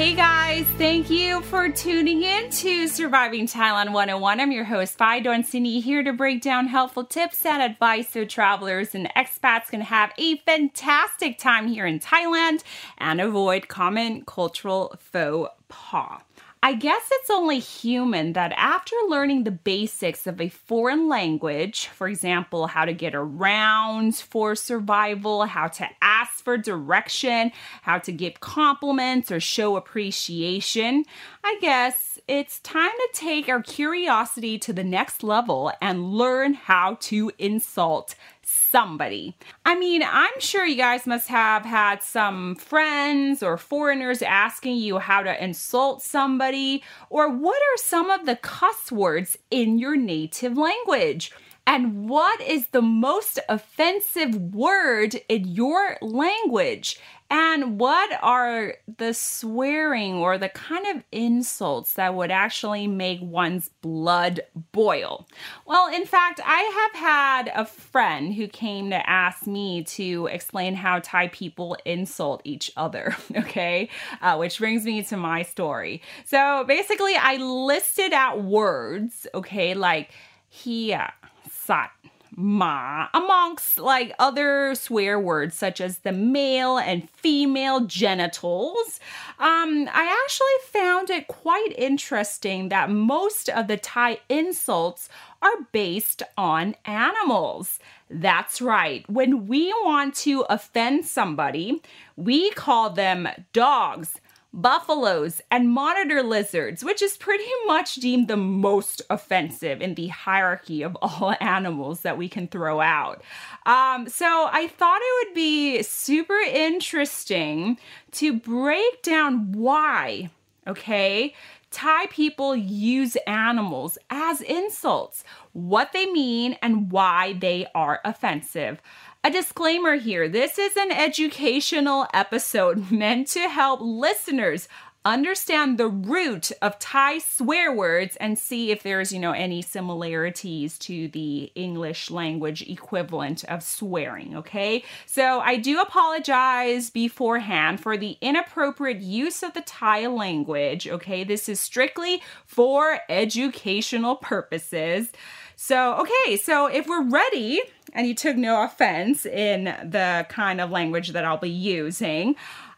Hey guys, thank you for tuning in to Surviving Thailand 101. I'm your host, Bai Donsini, here to break down helpful tips and advice so travelers and expats can have a fantastic time here in Thailand and avoid common cultural faux pas. I guess it's only human that after learning the basics of a foreign language, for example, how to get around for survival, how to ask for direction, how to give compliments or show appreciation, I guess it's time to take our curiosity to the next level and learn how to insult somebody. I mean, I'm sure you guys must have had some friends or foreigners asking you how to insult somebody, or what are some of the cuss words in your native language? And what is the most offensive word in your language? And what are the swearing or the kind of insults that would actually make one's blood boil? Well, in fact, I have had a friend who came to ask me to explain how Thai people insult each other, okay? Uh, which brings me to my story. So basically, I listed out words, okay, like hia, sat, ma amongst like other swear words such as the male and female genitals. Um, I actually found it quite interesting that most of the Thai insults are based on animals. That's right. When we want to offend somebody, we call them dogs buffaloes, and monitor lizards, which is pretty much deemed the most offensive in the hierarchy of all animals that we can throw out. Um, so I thought it would be super interesting to break down why, okay? Thai people use animals as insults, what they mean, and why they are offensive. A disclaimer here this is an educational episode meant to help listeners understand the root of Thai swear words and see if there's, you know, any similarities to the English language equivalent of swearing, okay? So I do apologize beforehand for the inappropriate use of the Thai language, okay? This is strictly for educational purposes. So, okay, so if we're ready, and you took no offense in the kind of language that I'll be using,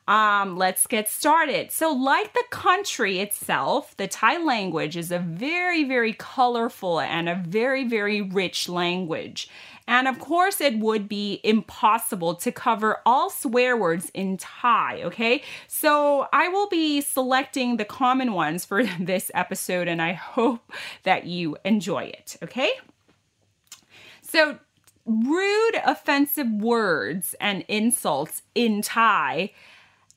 um, let's get started. So, like the country itself, the Thai language is a very, very colorful and a very, very rich language. And of course, it would be impossible to cover all swear words in Thai, okay? So I will be selecting the common ones for this episode, and I hope that you enjoy it, okay? So, rude, offensive words and insults in Thai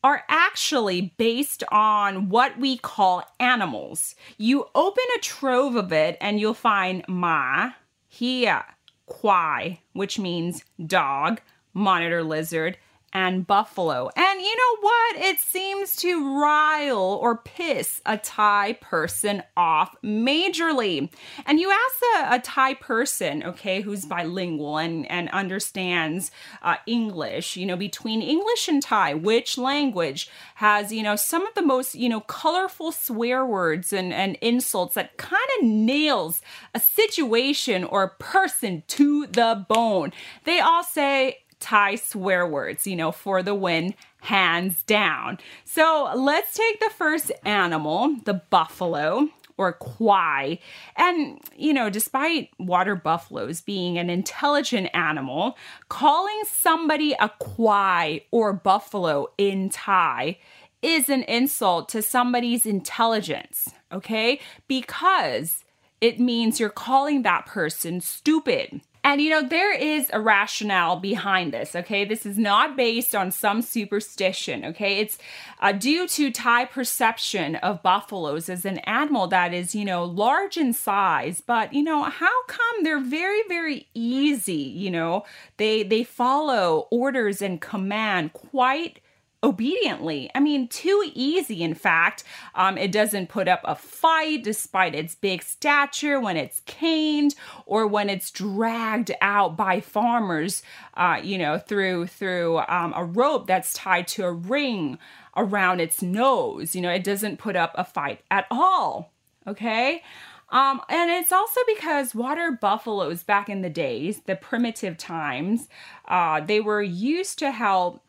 are actually based on what we call animals. You open a trove of it and you'll find ma, hia, kwai, which means dog, monitor lizard, and buffalo. And you know what? It seems to rile or piss a Thai person off majorly. And you ask a, a Thai person, okay, who's bilingual and, and understands uh, English, you know, between English and Thai, which language has, you know, some of the most, you know, colorful swear words and, and insults that kind of nails a situation or person to the bone. They all say, Thai swear words, you know, for the win, hands down. So let's take the first animal, the buffalo or kwai. And, you know, despite water buffaloes being an intelligent animal, calling somebody a kwai or buffalo in Thai is an insult to somebody's intelligence, okay? Because it means you're calling that person stupid And you know, there is a rationale behind this, okay? This is not based on some superstition, okay? It's uh, due to Thai perception of buffaloes as an animal that is, you know, large in size, but you know, how come they're very, very easy, you know? They they follow orders and command quite obediently. I mean, too easy, in fact. Um, it doesn't put up a fight despite its big stature when it's caned or when it's dragged out by farmers, uh, you know, through through um, a rope that's tied to a ring around its nose. You know, it doesn't put up a fight at all. Okay. Um, and it's also because water buffaloes back in the days, the primitive times, uh, they were used to help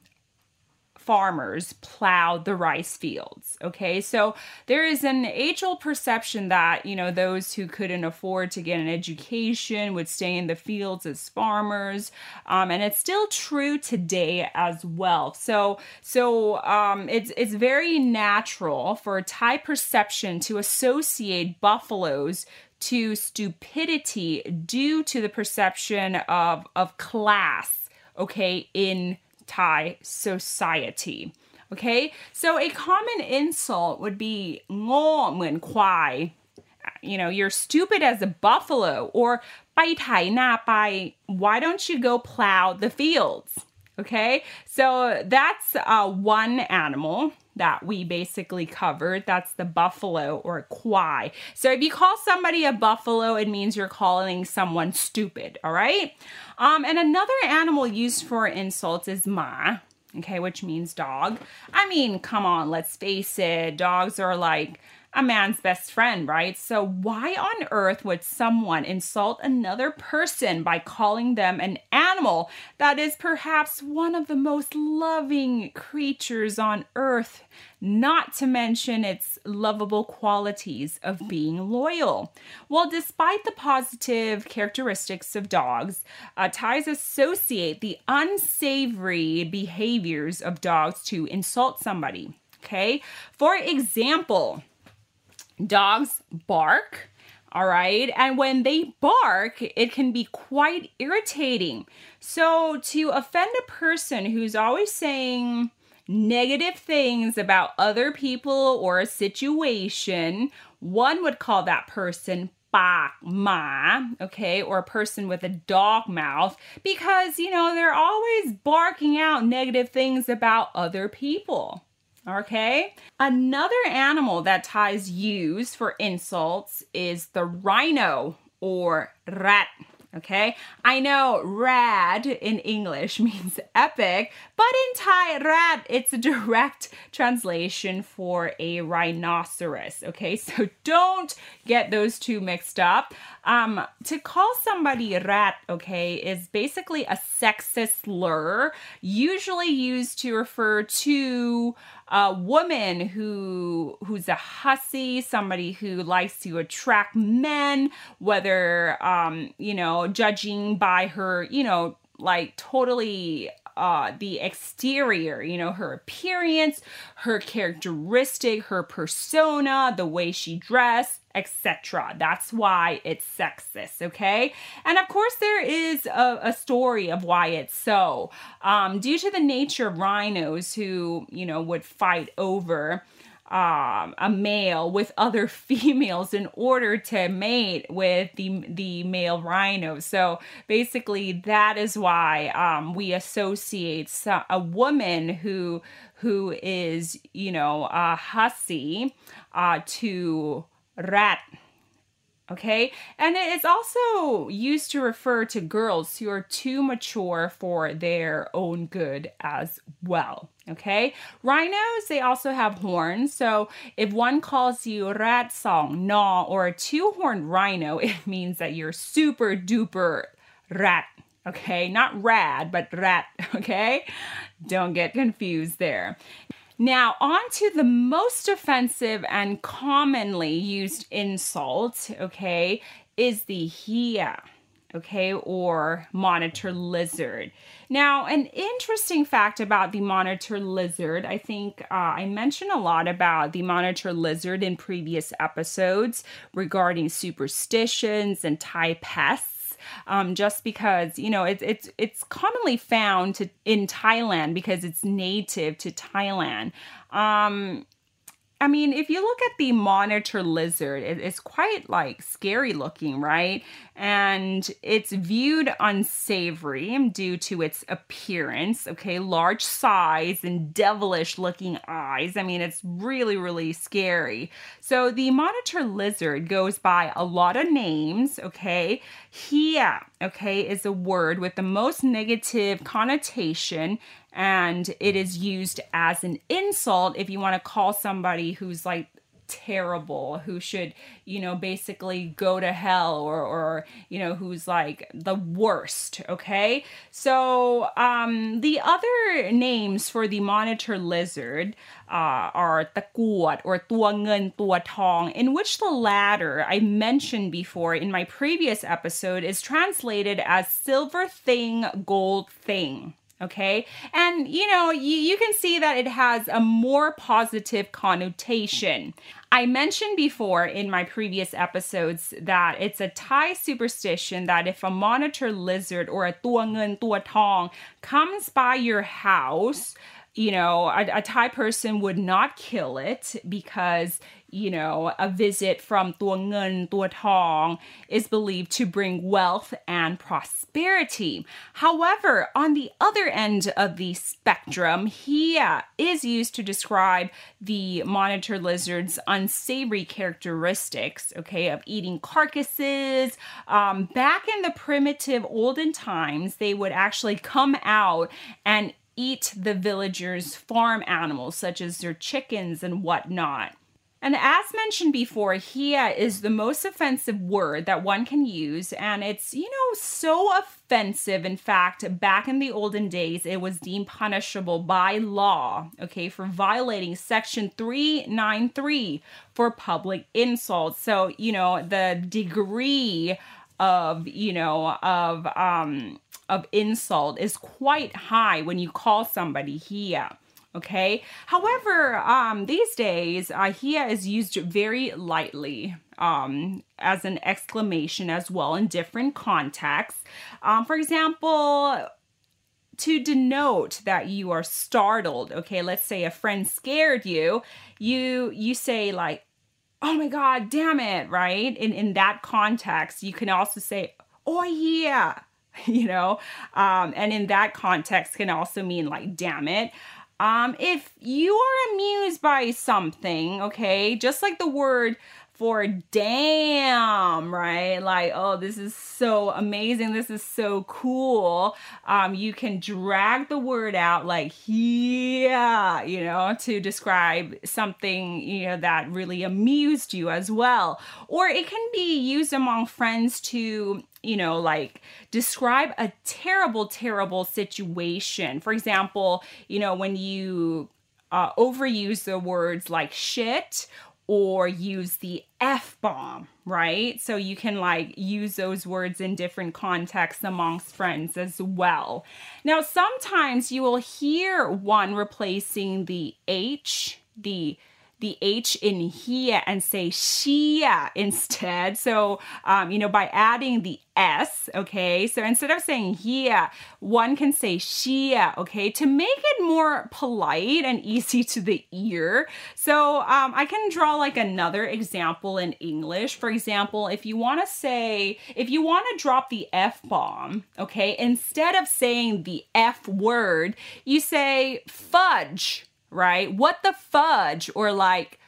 farmers plowed the rice fields. Okay, so there is an age old perception that, you know, those who couldn't afford to get an education would stay in the fields as farmers. Um, and it's still true today as well. So, so um, it's, it's very natural for a Thai perception to associate buffaloes to stupidity due to the perception of, of class, okay, in Thai society. Okay, so a common insult would be โง่ เหมือนควาย you know, you're stupid as a buffalo or ไปไถนาไป why don't you go plow the fields? Okay, so that's uh, one animal that we basically covered. That's the buffalo or kwai. So if you call somebody a buffalo, it means you're calling someone stupid, all right? Um, and another animal used for insults is ma, okay, which means dog. I mean, come on, let's face it, dogs are like a man's best friend, right? So, why on earth would someone insult another person by calling them an animal that is perhaps one of the most loving creatures on earth, not to mention its lovable qualities of being loyal? Well, despite the positive characteristics of dogs, uh, Thais associate the unsavory behaviors of dogs to insult somebody. Okay, for example, dogs bark. All right. And when they bark, it can be quite irritating. So, to offend a person who's always saying negative things about other people or a situation, one would call that person ma, okay, or a person with a dog mouth because, you know, they're always barking out negative things about other people. Okay. Another animal that Thais use for insults is the rhino or rat. Okay, I know rad in English means epic, but in Thai, rad, it's a direct translation for a rhinoceros. Okay, so don't get those two mixed up. Um, to call somebody rat, okay, is basically a sexist slur, usually used to refer to a woman who who's a hussy, somebody who likes to attract men, whether um, you know, judging by her, you know, like totally uh, the exterior, you know, her appearance, her characteristic, her persona, the way she dressed, etc. That's why it's sexist, okay? And of course, there is a, a story of why it's so. Um, due to the nature of rhinos who, you know, would fight over um, a male with other females in order to mate with the the male rhino. So basically, that is why um, we associate a woman who who is you know a hussy uh, to rat okay? And it's also used to refer to girls who are too mature for their own good as well, okay? Rhinos, they also have horns, so if one calls you rat song, no, or a two-horned rhino, it means that you're super duper rat okay? Not rad, but rat, okay? Don't get confused there. Now, on to the most offensive and commonly used insult, okay, is the hia, okay, or monitor lizard. Now, an interesting fact about the monitor lizard, I think uh, I mentioned a lot about the monitor lizard in previous episodes regarding superstitions and Thai pests. Um, just because you know it's it's it's commonly found to, in Thailand because it's native to Thailand. Um, I mean, if you look at the monitor lizard, it, it's quite like scary looking, right? And it's viewed unsavory due to its appearance, okay? Large size and devilish looking eyes. I mean, it's really, really scary. So the monitor lizard goes by a lot of names, okay? Hia, okay, is a word with the most negative connotation and it is used as an insult if you want to call somebody who's like terrible who should you know basically go to hell or or you know who's like the worst okay? So um the other names for the monitor lizard uh, are takuat or tua tuatong in which the latter I mentioned before in my previous episode is translated as silver thing gold thing Okay. And, you know, you, you can see that it has a more positive connotation. I mentioned before in my previous episodes that it's a Thai superstition that if a monitor lizard or a tua ngen tua tong comes by your house, you know, a, a Thai person would not kill it because you know, a visit from Tua Ngen, Tua Tong is believed to bring wealth and prosperity. However, on the other end of the spectrum, Hia is used to describe the monitor lizard's unsavory characteristics, okay, of eating carcasses. Um, back in the primitive olden times, they would actually come out and eat the villagers' farm animals, such as their chickens and whatnot. And as mentioned before, hia is the most offensive word that one can use. And it's, you know, so offensive. In fact, back in the olden days, it was deemed punishable by law, okay, for violating Section 393 for public insult. So, you know, the degree of, you know, of, um, of insult is quite high when you call somebody hia. Okay. However, um, these days, uh, hia is used very lightly um, as an exclamation as well in different contexts. Um, for example, to denote that you are startled. Okay, let's say a friend scared you. You you say like, "Oh my god, damn it!" Right? In in that context, you can also say, "Oh yeah." You know, um, and in that context can also mean like, damn it. Um, if you are amused by something, okay, just like the word for damn, right? Like, oh, this is so amazing. This is so cool. Um, you can drag the word out like yeah, you know, to describe something, you know, that really amused you as well. Or it can be used among friends to you know, like describe a terrible, terrible situation. For example, you know, when you uh, overuse the words like shit or use the F bomb, right? So you can like use those words in different contexts amongst friends as well. Now, sometimes you will hear one replacing the H, the the H in hia and say Shia instead. So, um, you know, by adding the S, okay, so instead of saying hia, one can say Shia, okay, to make it more polite and easy to the ear. So, um, I can draw like another example in English. For example, if you want to say, if you want to drop the F bomb, okay, instead of saying the F word, you say fudge right? What the fudge? Or like,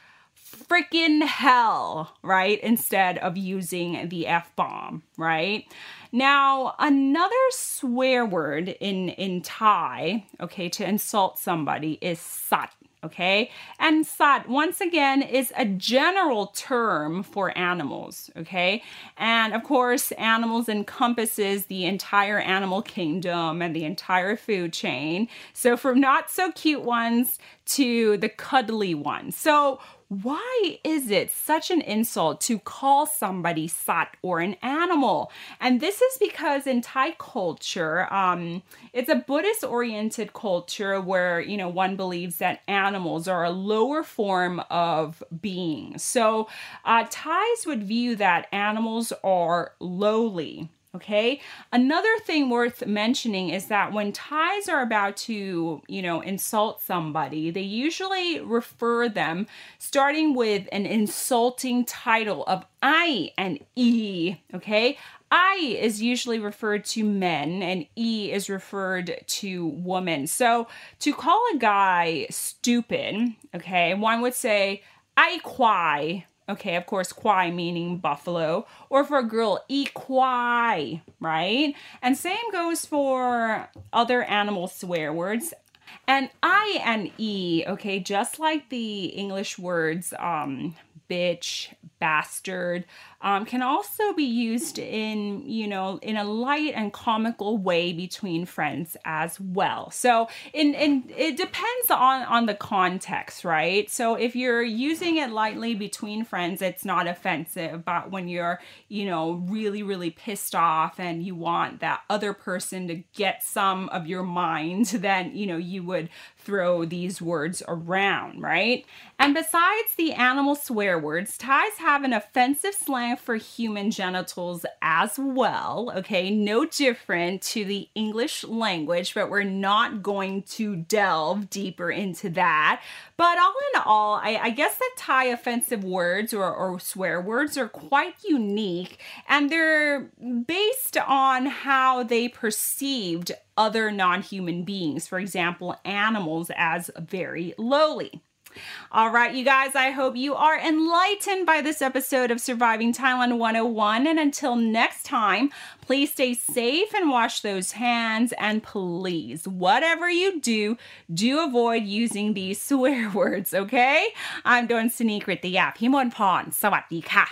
freaking hell, right? Instead of using the F bomb, right? Now, another swear word in, in Thai, okay, to insult somebody is sat okay? And sat, once again, is a general term for animals, okay? And of course, animals encompasses the entire animal kingdom and the entire food chain. So from not so cute ones to the cuddly ones. So why is it such an insult to call somebody sat or an animal? And this is because in Thai culture, um, it's a Buddhist oriented culture where, you know, one believes that animals are a lower form of being. So uh, Thais would view that animals are lowly Okay. Another thing worth mentioning is that when Thais are about to, you know, insult somebody, they usually refer them starting with an insulting title of I and E. Okay. I is usually referred to men and E is referred to women. So to call a guy stupid, okay, one would say, I quai. Okay, of course, quai meaning buffalo. Or for a girl, e quai, right? And same goes for other animal swear words. And I and E, okay, just like the English words um, bitch, bastard, um, can also be used in, you know, in a light and comical way between friends as well. So in, in it depends on, on the context, right? So if you're using it lightly between friends, it's not offensive. But when you're, you know, really, really pissed off and you want that other person to get some of your mind, then, you know, you would throw these words around, right? And besides the animal swear words, Thais have an offensive slang for human genitals as well, okay? No different to the English language, but we're not going to delve deeper into that. But all in all, I, I guess that Thai offensive words or, or swear words are quite unique and they're based on how they perceived other non human beings, for example, animals, as very lowly. All right, you guys, I hope you are enlightened by this episode of Surviving Thailand 101. And until next time, please stay safe and wash those hands. And please, whatever you do, do avoid using these swear words, okay? I'm Don Sneak with the Yap. Himon Pon. Sawadee ka.